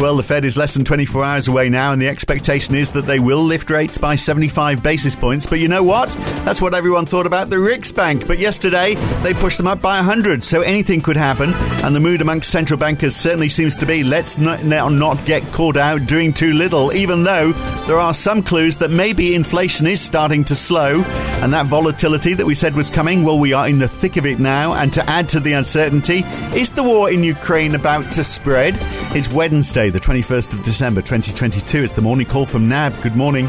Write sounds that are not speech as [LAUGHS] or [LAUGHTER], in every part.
Well, the Fed is less than 24 hours away now, and the expectation is that they will lift rates by 75 basis points. But you know what? That's what everyone thought about the Riksbank. But yesterday, they pushed them up by 100, so anything could happen. And the mood amongst central bankers certainly seems to be let's not, not get caught out doing too little, even though there are some clues that maybe inflation is starting to slow. And that volatility that we said was coming, well, we are in the thick of it now. And to add to the uncertainty, is the war in Ukraine about to spread? It's Wednesday, the 21st of December 2022. It's the morning call from NAB. Good morning.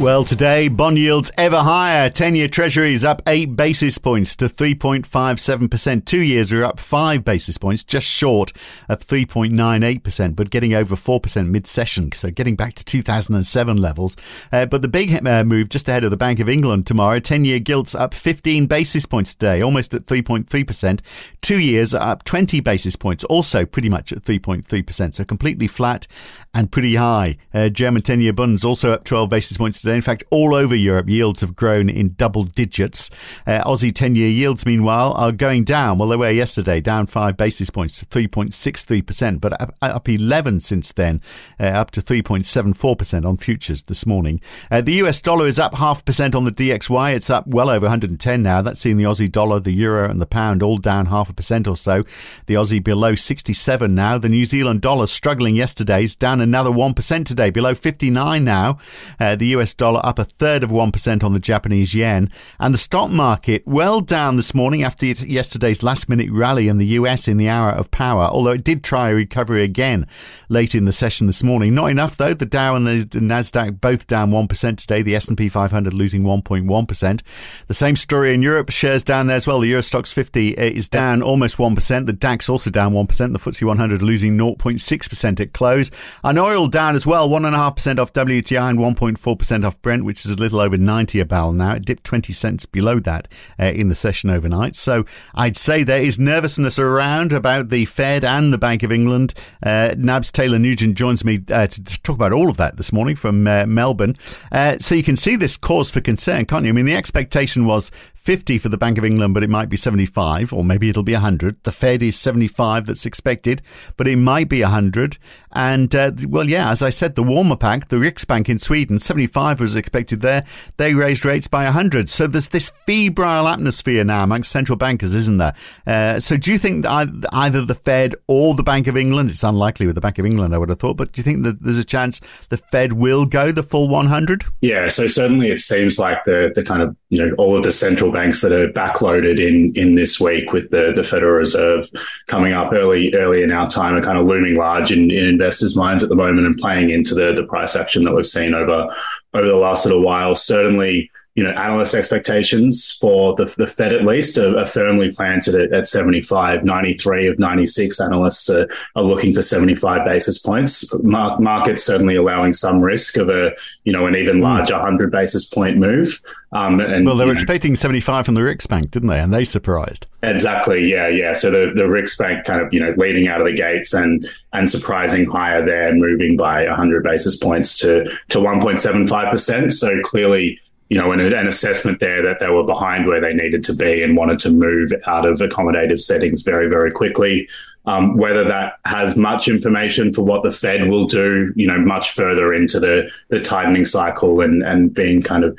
Well, today, bond yields ever higher. 10 year treasuries up 8 basis points to 3.57%. Two years are up 5 basis points, just short of 3.98%, but getting over 4% mid session. So getting back to 2007 levels. Uh, but the big uh, move just ahead of the Bank of England tomorrow 10 year gilts up 15 basis points today, almost at 3.3%. Two years are up 20 basis points, also pretty much at 3.3%. So completely flat and pretty high. Uh, German 10 year bonds also up 12 basis points today. In fact, all over Europe, yields have grown in double digits. Uh, Aussie 10 year yields, meanwhile, are going down. Well, they were yesterday, down five basis points to 3.63%, but up, up 11 since then, uh, up to 3.74% on futures this morning. Uh, the US dollar is up half percent on the DXY. It's up well over 110 now. That's seen the Aussie dollar, the euro, and the pound all down half a percent or so. The Aussie below 67 now. The New Zealand dollar struggling yesterday is down another 1% today, below 59 now. Uh, the US dollar up a third of 1% on the Japanese yen. And the stock market well down this morning after yesterday's last minute rally in the US in the hour of power, although it did try a recovery again late in the session this morning. Not enough though. The Dow and the Nasdaq both down 1% today. The S&P 500 losing 1.1%. The same story in Europe. Shares down there as well. The Euro Stoxx 50 eh, is down almost 1%. The DAX also down 1%. The FTSE 100 losing 0.6% at close. And oil down as well. 1.5% off WTI and 1.4% off Brent, which is a little over 90 a barrel now. It dipped 20 cents below that uh, in the session overnight. So I'd say there is nervousness around about the Fed and the Bank of England. Uh, NAB's Taylor Nugent joins me uh, to, to, talk about all of that this morning from uh, Melbourne. Uh, so you can see this cause for concern, can't you? I mean, the expectation was 50 for the Bank of England, but it might be 75, or maybe it'll be 100. The Fed is 75 that's expected, but it might be 100. And, uh, well, yeah, as I said, the warmer pack, the Riksbank in Sweden, 75 was expected there. They raised rates by 100. So there's this febrile atmosphere now amongst central bankers, isn't there? Uh, so do you think either the Fed or the Bank of England, it's unlikely with the Bank of England, I would have thought, but do you think that there's a chance the Fed will go the full 100? Yeah, so certainly it seems like the, the kind of, you know, all of the central banks that are backloaded in in this week with the, the Federal Reserve coming up early early in our time are kind of looming large in, in investors' minds at the moment and playing into the the price action that we've seen over over the last little while. Certainly, you know, analyst expectations for the, the Fed at least are, are firmly planted at, at 75. 93 of 96 analysts are, are looking for 75 basis points. Mar- markets certainly allowing some risk of a, you know, an even hmm. larger 100 basis point move. Um, and, well, they were expecting know, 75 from the Riksbank, didn't they? And they surprised. Exactly. Yeah. Yeah. So the, the Riksbank kind of, you know, leading out of the gates and, and surprising higher there, moving by 100 basis points to, to 1.75%. So clearly, you know, an, an assessment there that they were behind where they needed to be and wanted to move out of accommodative settings very, very quickly. Um, whether that has much information for what the Fed will do, you know, much further into the the tightening cycle and and being kind of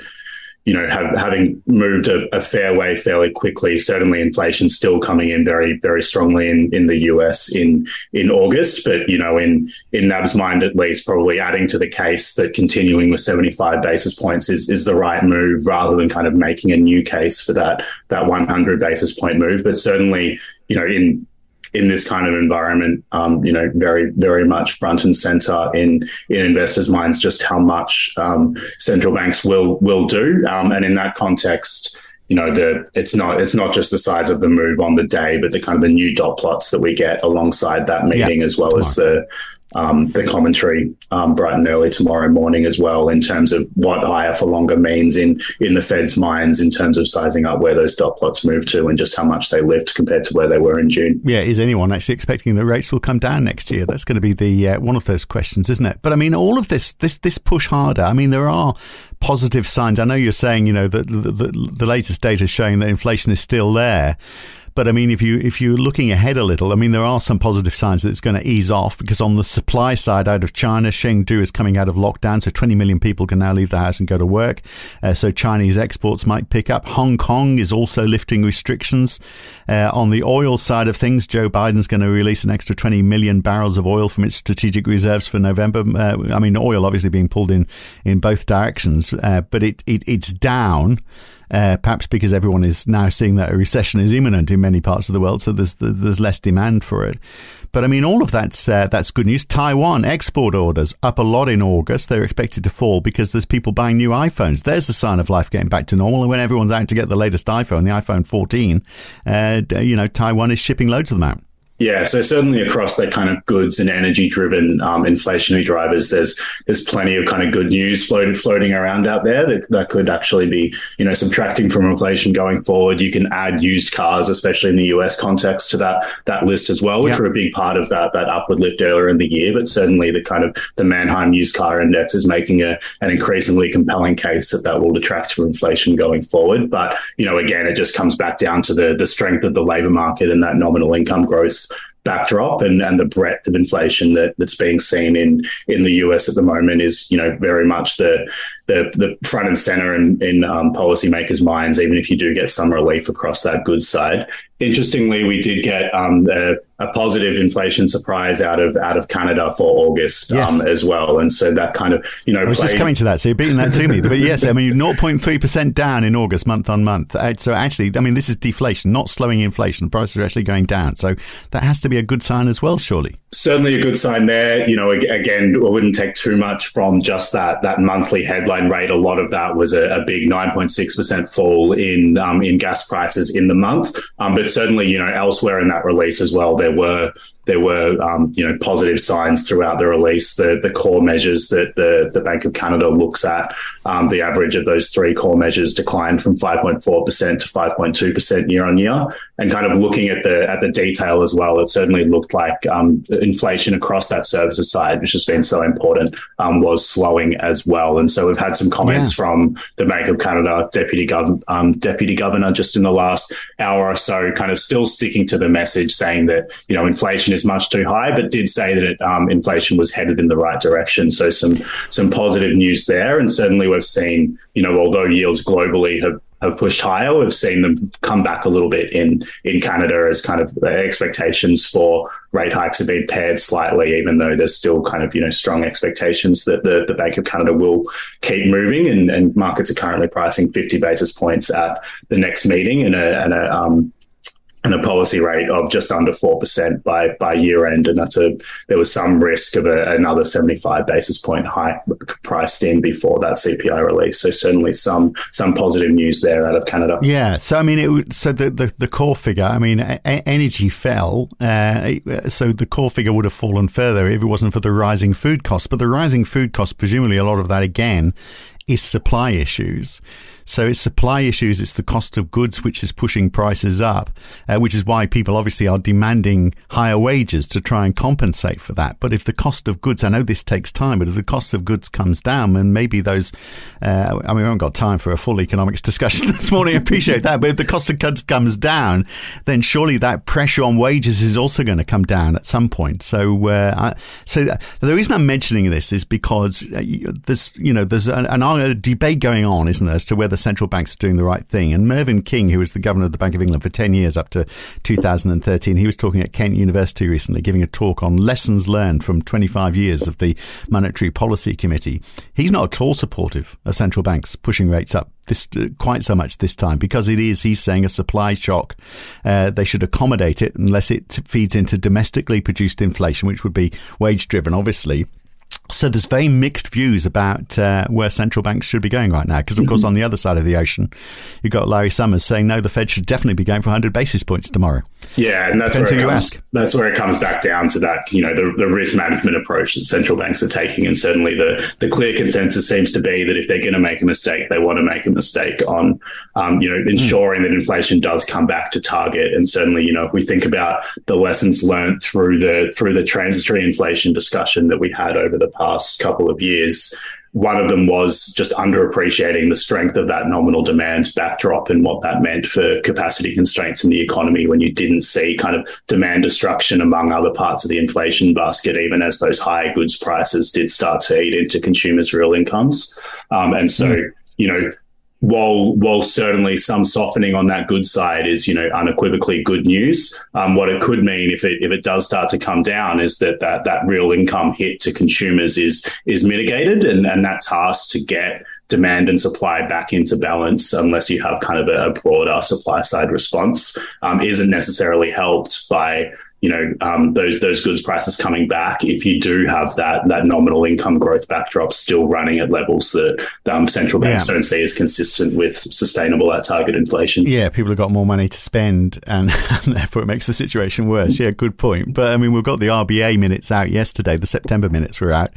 you know, have, having moved a, a, fair way fairly quickly. Certainly, inflation still coming in very, very strongly in, in the US in in August. But you know, in in NAB's mind, at least, probably adding to the case that continuing with 75 basis points is is the right move, rather than kind of making a new case for that that 100 basis point move. But certainly, you know, in in this kind of environment, um, you know, very, very much front and center in in investors' minds just how much um, central banks will will do, um, and in that context, you know, the it's not it's not just the size of the move on the day, but the kind of the new dot plots that we get alongside that meeting, yeah, as well as the um, the commentary um, bright and early tomorrow morning as well in terms of what higher for longer means in in the Fed's minds in terms of sizing up where those dot plots move to and just how much they lift compared to where they were in June. Yeah, is anyone actually expecting that rates will come down next year? That's going to be the uh, one of those questions, isn't it? But I mean, all of this this this push harder. I mean, there are positive signs. I know you're saying you know that the, the, the latest data is showing that inflation is still there. But I mean, if you if you're looking ahead a little, I mean, there are some positive signs that it's going to ease off because on the supply side, out of China, Chengdu is coming out of lockdown, so 20 million people can now leave the house and go to work. Uh, so Chinese exports might pick up. Hong Kong is also lifting restrictions uh, on the oil side of things. Joe Biden's going to release an extra 20 million barrels of oil from its strategic reserves for November. Uh, I mean, oil obviously being pulled in in both directions, uh, but it, it it's down uh, perhaps because everyone is now seeing that a recession is imminent in many parts of the world, so there's there's less demand for it. But I mean, all of that's uh, that's good news. Taiwan export orders up a lot in August. They're expected to fall because there's people buying new iPhones. There's a sign of life getting back to normal. And when everyone's out to get the latest iPhone, the iPhone 14, uh, you know, Taiwan is shipping loads of them out. Yeah, so certainly across that kind of goods and energy driven um, inflationary drivers, there's there's plenty of kind of good news floating floating around out there that, that could actually be you know subtracting from inflation going forward. You can add used cars, especially in the US context, to that that list as well, which yeah. were a big part of that that upward lift earlier in the year. But certainly the kind of the Manheim used car index is making a, an increasingly compelling case that that will detract from inflation going forward. But you know, again, it just comes back down to the the strength of the labor market and that nominal income growth backdrop and, and the breadth of inflation that, that's being seen in in the US at the moment is you know very much the the, the front and center in, in um, policymakers' minds, even if you do get some relief across that goods side. Interestingly, we did get um, a, a, positive inflation surprise out of out of Canada for August yes. um, as well, and so that kind of you know. I was played... just coming to that, so you're beating that to me. But yes, I mean 0.3 percent down in August, month on month. Uh, so actually, I mean this is deflation, not slowing inflation. Prices are actually going down, so that has to be a good sign as well, surely. Certainly a good sign there. You know, again, I wouldn't take too much from just that that monthly headline headline rate, a lot of that was a, a big 9.6% fall in um, in gas prices in the month. Um, but certainly, you know, elsewhere in that release as well, there were there were um, you know positive signs throughout the release. The the core measures that the the Bank of Canada looks at, um, the average of those three core measures declined from 5.4 percent to 5.2 percent year on year. And kind of looking at the at the detail as well, it certainly looked like um, inflation across that services side, which has been so important, um, was slowing as well. And so we've had some comments yeah. from the Bank of Canada deputy gov- um, deputy governor just in the last hour or so, kind of still sticking to the message, saying that you know inflation is much too high, but did say that it, um, inflation was headed in the right direction. So some some positive news there, and certainly we've seen you know although yields globally have have pushed higher. We've seen them come back a little bit in in Canada as kind of expectations for rate hikes have been pared slightly, even though there's still kind of you know strong expectations that the, the Bank of Canada will keep moving, and, and markets are currently pricing 50 basis points at the next meeting and a, and a um, and a policy rate of just under four percent by by year end, and that's a there was some risk of a, another seventy five basis point hike priced in before that CPI release. So certainly some some positive news there out of Canada. Yeah, so I mean, it, so the, the, the core figure, I mean, a- energy fell, uh, so the core figure would have fallen further if it wasn't for the rising food costs. But the rising food costs, presumably, a lot of that again is supply issues. So it's supply issues, it's the cost of goods which is pushing prices up, uh, which is why people obviously are demanding higher wages to try and compensate for that. But if the cost of goods, I know this takes time, but if the cost of goods comes down, and maybe those, uh, I mean, we haven't got time for a full economics discussion [LAUGHS] this morning, I appreciate that, but if the cost of goods comes down, then surely that pressure on wages is also going to come down at some point. So, uh, I, so the reason I'm mentioning this is because uh, there's, you know, there's an, an, a debate going on, isn't there, as to whether central bank's are doing the right thing. And Mervyn King, who was the governor of the Bank of England for 10 years up to 2013, he was talking at Kent University recently, giving a talk on lessons learned from 25 years of the Monetary Policy Committee. He's not at all supportive of central banks pushing rates up this uh, quite so much this time because it is, he's saying, a supply shock. Uh, they should accommodate it unless it feeds into domestically produced inflation, which would be wage driven, obviously. So there's very mixed views about uh, where central banks should be going right now. Because of mm-hmm. course, on the other side of the ocean, you've got Larry Summers saying no, the Fed should definitely be going for 100 basis points tomorrow. Yeah, and that's where it comes, ask. that's where it comes back down to that you know the, the risk management approach that central banks are taking, and certainly the the clear consensus seems to be that if they're going to make a mistake, they want to make a mistake on um, you know hmm. ensuring mm. that inflation does come back to target. And certainly, you know, if we think about the lessons learned through the through the transitory inflation discussion that we had over the past couple of years. One of them was just underappreciating the strength of that nominal demand backdrop and what that meant for capacity constraints in the economy when you didn't see kind of demand destruction among other parts of the inflation basket, even as those higher goods prices did start to eat into consumers' real incomes. Um, and so, mm. you know, while while certainly some softening on that good side is you know unequivocally good news, um, what it could mean if it if it does start to come down is that that that real income hit to consumers is is mitigated, and and that task to get demand and supply back into balance, unless you have kind of a, broader supply side response, um, isn't necessarily helped by you know um, those those goods prices coming back if you do have that that nominal income growth backdrop still running at levels that um, central banks yeah. don't see as consistent with sustainable at target inflation. Yeah, people have got more money to spend, and, [LAUGHS] and therefore it makes the situation worse. Yeah, good point. But I mean, we've got the RBA minutes out yesterday. The September minutes were out.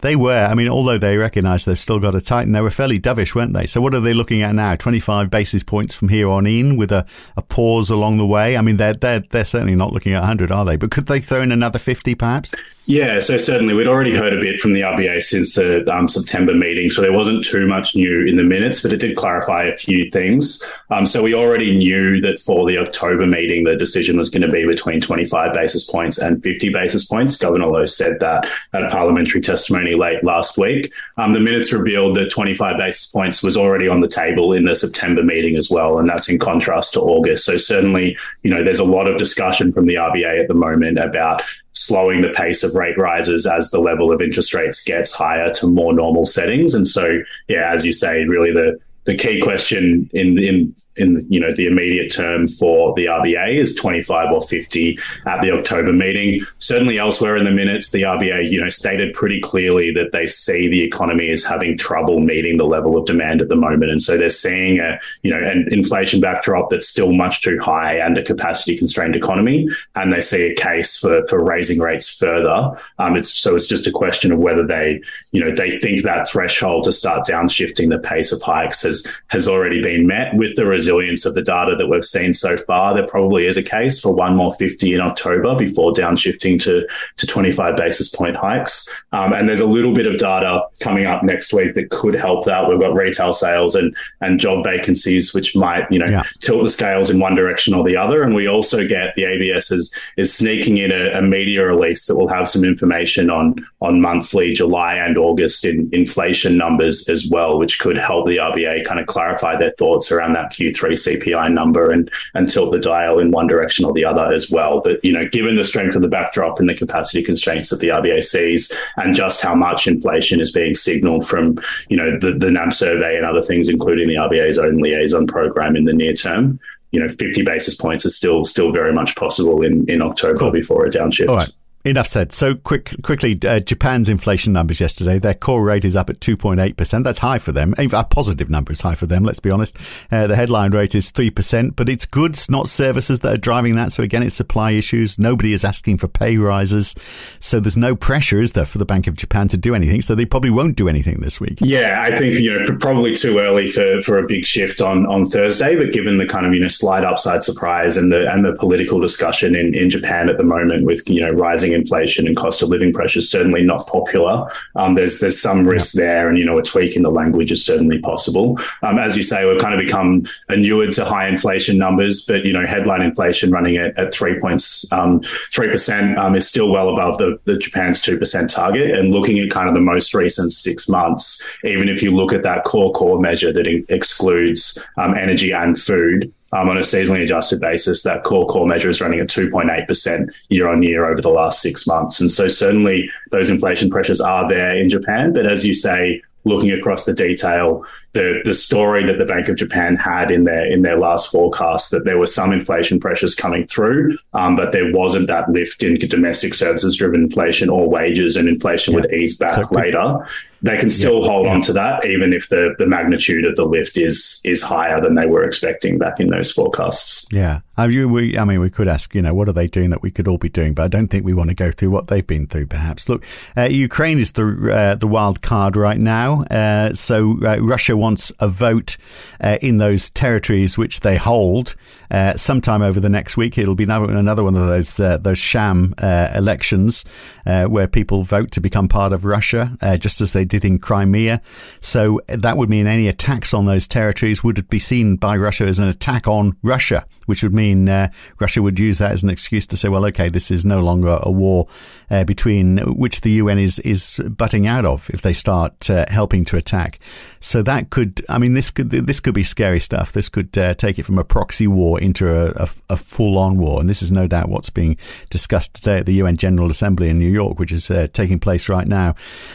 They were. I mean, although they recognise they've still got to tighten, they were fairly dovish, weren't they? So what are they looking at now? 25 basis points from here on in with a, a pause along the way? I mean, they're, they're, they're certainly not looking at 100, are they? But could they throw in another 50 perhaps? Yeah, so certainly we'd already heard a bit from the RBA since the um, September meeting, so there wasn't too much new in the minutes, but it did clarify a few things. Um, so we already knew that for the October meeting, the decision was going to be between 25 basis points and 50 basis points. Governor Lowe said that at a parliamentary testimony late last week. Um, the minutes revealed that 25 basis points was already on the table in the September meeting as well, and that's in contrast to August. So certainly, you know, there's a lot of discussion from the RBA at the moment about slowing the pace of rate rises as the level of interest rates gets higher to more normal settings. And so, yeah, as you say, really the the key question in in in you know the immediate term for the RBA is 25 or 50 at the October meeting. Certainly elsewhere in the minutes, the RBA you know stated pretty clearly that they see the economy as having trouble meeting the level of demand at the moment, and so they're seeing a you know an inflation backdrop that's still much too high and a capacity constrained economy, and they see a case for for raising rates further. Um, it's so it's just a question of whether they you know they think that threshold to start downshifting the pace of hikes has has already been met with the resilience of the data that we've seen so far. There probably is a case for one more 50 in October before downshifting to, to 25 basis point hikes. Um, and there's a little bit of data coming up next week that could help that. We've got retail sales and, and job vacancies, which might, you know, yeah. tilt the scales in one direction or the other. And we also get the ABS is, is sneaking in a, a media release that will have some information on, on monthly July and August in inflation numbers as well, which could help the RBA kind of clarify their thoughts around that Q3 CPI number and, and tilt the dial in one direction or the other as well. But, you know, given the strength of the backdrop and the capacity constraints that the RBA sees and just how much inflation is being signaled from, you know, the, the NAB survey and other things, including the RBA's own liaison program in the near term, you know, 50 basis points is still still very much possible in, in October cool. before a downshift. All right. Enough said. So quick, quickly, uh, Japan's inflation numbers yesterday. Their core rate is up at 2.8%. That's high for them. A positive number is high for them, let's be honest. Uh, the headline rate is 3%, but it's goods, not services that are driving that. So again, it's supply issues. Nobody is asking for pay rises. So there's no pressure, is there, for the Bank of Japan to do anything? So they probably won't do anything this week. Yeah, I think, you know, probably too early for, for a big shift on, on Thursday, but given the kind of, you know, slight upside surprise and the, and the political discussion in, in Japan at the moment with, you know, rising rising inflation and cost of living pressures certainly not popular. Um, there's there's some risk there, and you know a tweak in the language is certainly possible. Um, as you say, we've kind of become inured to high inflation numbers, but you know headline inflation running at, at three points um, three percent um, is still well above the, the Japan's two percent target. And looking at kind of the most recent six months, even if you look at that core core measure that excludes um, energy and food, um, on a seasonally adjusted basis, that core core measure is running at 2.8% year on year over the last six months. And so certainly those inflation pressures are there in Japan. But as you say, looking across the detail, the the story that the Bank of Japan had in their in their last forecast that there were some inflation pressures coming through, um, but there wasn't that lift in domestic services driven inflation or wages, and inflation yeah. would ease back so later. They can still yeah, hold yeah. on to that, even if the, the magnitude of the lift is is higher than they were expecting back in those forecasts. Yeah, I mean, we, I mean, we could ask, you know, what are they doing that we could all be doing? But I don't think we want to go through what they've been through. Perhaps look, uh, Ukraine is the uh, the wild card right now. Uh, so uh, Russia wants a vote uh, in those territories which they hold uh, sometime over the next week. It'll be another one of those those sham elections where people vote to become part of Russia, just as they did in Crimea. So that would mean any attacks on those territories would be seen by Russia as an attack on Russia, which would mean uh, Russia would use that as an excuse to say, well, okay, this is no longer a war uh, between which the UN is is butting out of if they start uh, helping to attack. So that could, I mean, this could this could be scary stuff. This could uh, take it from a proxy war into a, a, a full on war, and this is no doubt what's being discussed today at the UN General Assembly in New York, which is uh, taking place right now.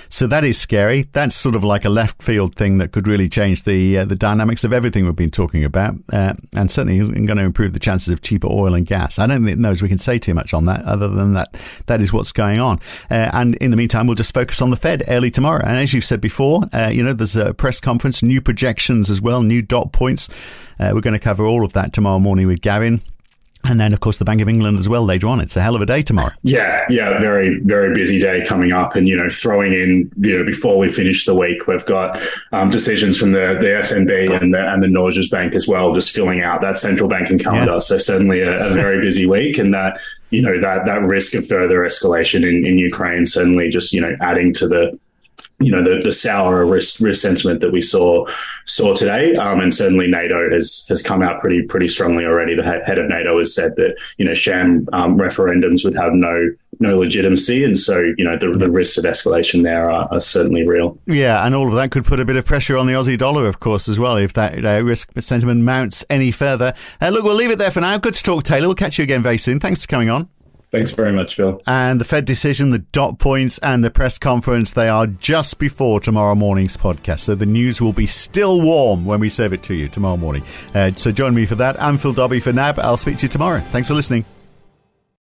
So that is scary. That's sort of like a left field thing that could really change the uh, the dynamics of everything we've been talking about, and certainly isn't going to improve the chances of cheaper oil and gas. I don't think knows we can say too much on that, other than that that is what's going on. Uh, and in the meantime, we'll just focus on the Fed early tomorrow. And as you've said before, uh, you know, there's a press conference, new projections as well, new dot points. Uh, we're going to cover all of that tomorrow morning with Gavin. And then, of course, the Bank of England as well later on. It's a hell of a day tomorrow. Yeah, yeah, very, very busy day coming up. And, you know, throwing in, you know, before we finish the week, we've got um, decisions from the, the SNB and the, and the Norges Bank as well, just filling out that central banking calendar. Yeah. So certainly a, a very busy week. And that, you know, that, that risk of further escalation in, in Ukraine certainly just, you know, adding to the, you know the, the sour risk, risk sentiment that we saw saw today, um, and certainly NATO has has come out pretty pretty strongly already. The head of NATO has said that you know sham um, referendums would have no no legitimacy, and so you know the, the risks of escalation there are, are, certainly real. Yeah, and all of that could put a bit of pressure on the Aussie dollar, of course, as well, if that uh, risk sentiment mounts any further. Uh, look, we'll leave it there for now. Good to talk, Taylor. We'll catch you again very soon. Thanks for coming on. Thanks very much, Phil. And the Fed decision, the dot points, and the press conference, they are just before tomorrow morning's podcast. So the news will be still warm when we serve it to you tomorrow morning. Uh, so join me for that. I'm Phil Dobbie for NAB. I'll speak to you tomorrow. Thanks for listening.